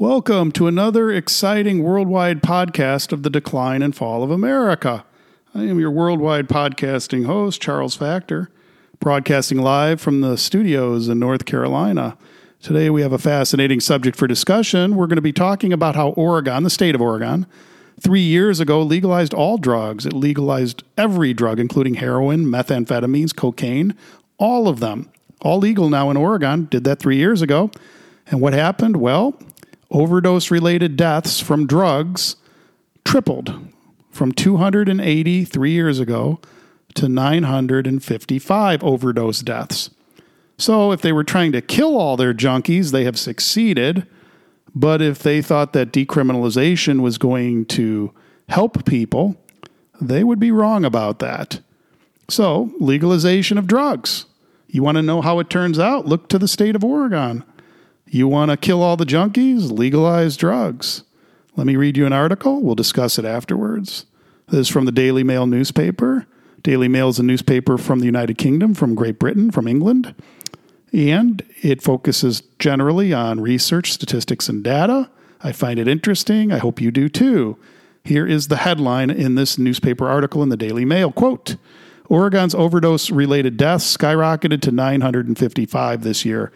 Welcome to another exciting worldwide podcast of the decline and fall of America. I am your worldwide podcasting host, Charles Factor, broadcasting live from the studios in North Carolina. Today we have a fascinating subject for discussion. We're going to be talking about how Oregon, the state of Oregon, three years ago legalized all drugs. It legalized every drug, including heroin, methamphetamines, cocaine, all of them. All legal now in Oregon. Did that three years ago. And what happened? Well, overdose related deaths from drugs tripled from 280 three years ago to 955 overdose deaths. So, if they were trying to kill all their junkies, they have succeeded. But if they thought that decriminalization was going to help people, they would be wrong about that. So, legalization of drugs. You want to know how it turns out? Look to the state of Oregon. You want to kill all the junkies? Legalize drugs. Let me read you an article. We'll discuss it afterwards. This is from the Daily Mail newspaper. Daily Mail is a newspaper from the United Kingdom, from Great Britain, from England. And it focuses generally on research, statistics, and data. I find it interesting. I hope you do too. Here is the headline in this newspaper article in the Daily Mail. Quote Oregon's overdose related deaths skyrocketed to 955 this year,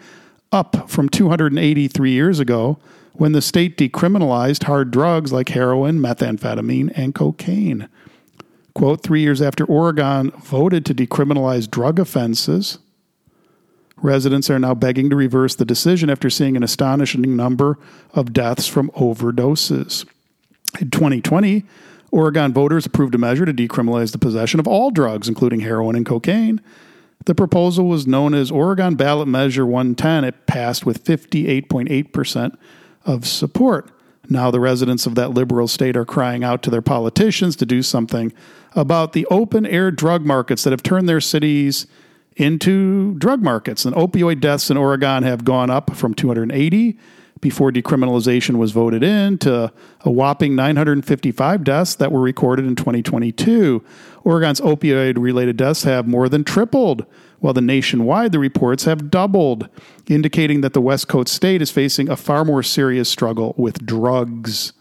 up from 283 years ago when the state decriminalized hard drugs like heroin, methamphetamine, and cocaine. Quote Three years after Oregon voted to decriminalize drug offenses, residents are now begging to reverse the decision after seeing an astonishing number of deaths from overdoses. In 2020, Oregon voters approved a measure to decriminalize the possession of all drugs, including heroin and cocaine. The proposal was known as Oregon Ballot Measure 110. It passed with 58.8% of support. Now, the residents of that liberal state are crying out to their politicians to do something about the open air drug markets that have turned their cities into drug markets. And opioid deaths in Oregon have gone up from 280 before decriminalization was voted in to a whopping 955 deaths that were recorded in 2022. Oregon's opioid related deaths have more than tripled, while the nationwide the reports have doubled, indicating that the West Coast state is facing a far more serious struggle with drugs.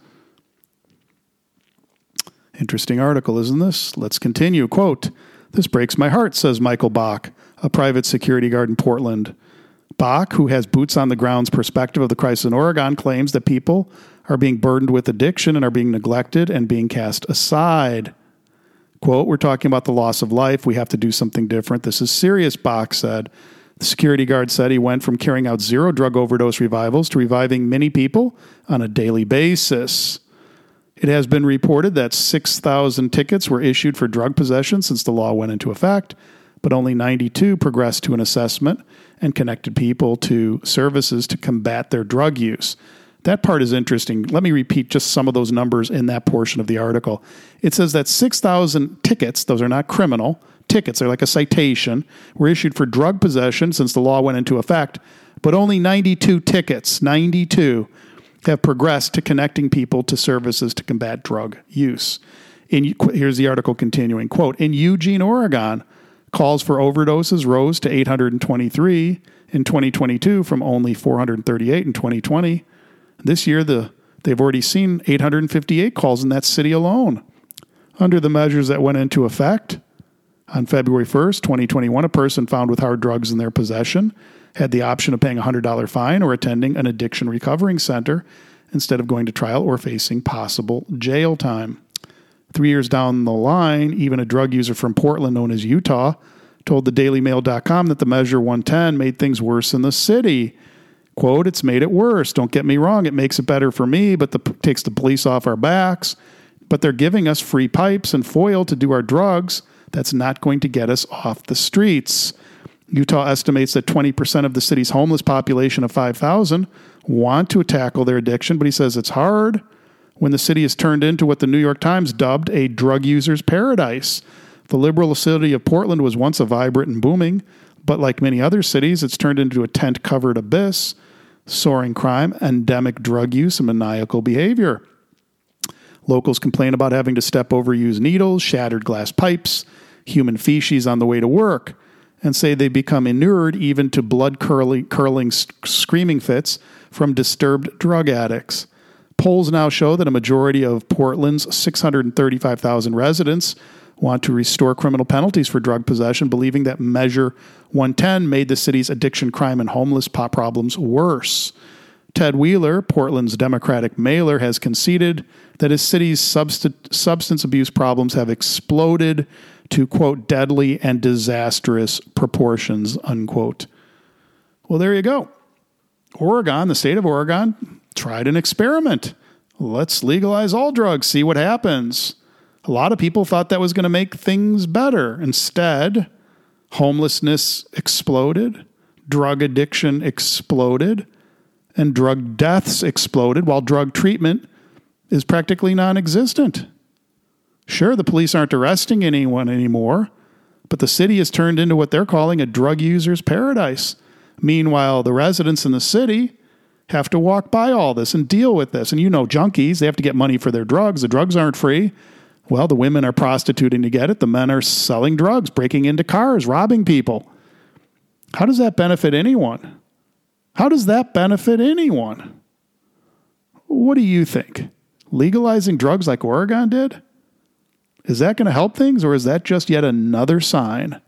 Interesting article, isn't this? Let's continue. Quote This breaks my heart, says Michael Bach, a private security guard in Portland. Bach, who has boots on the ground's perspective of the crisis in Oregon, claims that people are being burdened with addiction and are being neglected and being cast aside. Quote, We're talking about the loss of life. We have to do something different. This is serious, Bach said. The security guard said he went from carrying out zero drug overdose revivals to reviving many people on a daily basis. It has been reported that 6,000 tickets were issued for drug possession since the law went into effect, but only 92 progressed to an assessment and connected people to services to combat their drug use. That part is interesting. Let me repeat just some of those numbers in that portion of the article. It says that 6,000 tickets, those are not criminal tickets, they're like a citation, were issued for drug possession since the law went into effect, but only 92 tickets, 92, have progressed to connecting people to services to combat drug use. In, here's the article continuing quote in eugene oregon calls for overdoses rose to 823 in 2022 from only 438 in 2020 this year the they've already seen 858 calls in that city alone under the measures that went into effect on february 1st 2021 a person found with hard drugs in their possession had the option of paying a $100 fine or attending an addiction recovering center instead of going to trial or facing possible jail time. Three years down the line, even a drug user from Portland known as Utah told the dailymail.com that the measure 110 made things worse in the city. Quote, it's made it worse. Don't get me wrong, it makes it better for me, but the takes the police off our backs. But they're giving us free pipes and foil to do our drugs. That's not going to get us off the streets. Utah estimates that 20% of the city's homeless population of 5,000 want to tackle their addiction, but he says it's hard when the city is turned into what the New York Times dubbed a drug user's paradise. The liberal city of Portland was once a vibrant and booming, but like many other cities, it's turned into a tent covered abyss, soaring crime, endemic drug use, and maniacal behavior. Locals complain about having to step over used needles, shattered glass pipes, human feces on the way to work and say they become inured even to blood curling, screaming fits from disturbed drug addicts. Polls now show that a majority of Portland's 635,000 residents want to restore criminal penalties for drug possession, believing that Measure 110 made the city's addiction, crime, and homeless problems worse. Ted Wheeler, Portland's Democratic mayor, has conceded that his city's substance abuse problems have exploded to, quote, deadly and disastrous proportions, unquote. Well, there you go. Oregon, the state of Oregon, tried an experiment. Let's legalize all drugs, see what happens. A lot of people thought that was going to make things better. Instead, homelessness exploded, drug addiction exploded, and drug deaths exploded while drug treatment is practically non existent. Sure, the police aren't arresting anyone anymore, but the city has turned into what they're calling a drug user's paradise. Meanwhile, the residents in the city have to walk by all this and deal with this. And you know, junkies, they have to get money for their drugs. The drugs aren't free. Well, the women are prostituting to get it. The men are selling drugs, breaking into cars, robbing people. How does that benefit anyone? How does that benefit anyone? What do you think? Legalizing drugs like Oregon did? Is that going to help things, or is that just yet another sign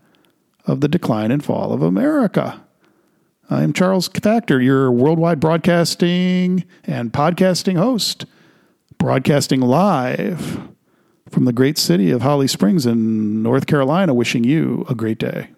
of the decline and fall of America? I'm Charles Factor, your worldwide broadcasting and podcasting host, broadcasting live from the great city of Holly Springs in North Carolina, wishing you a great day.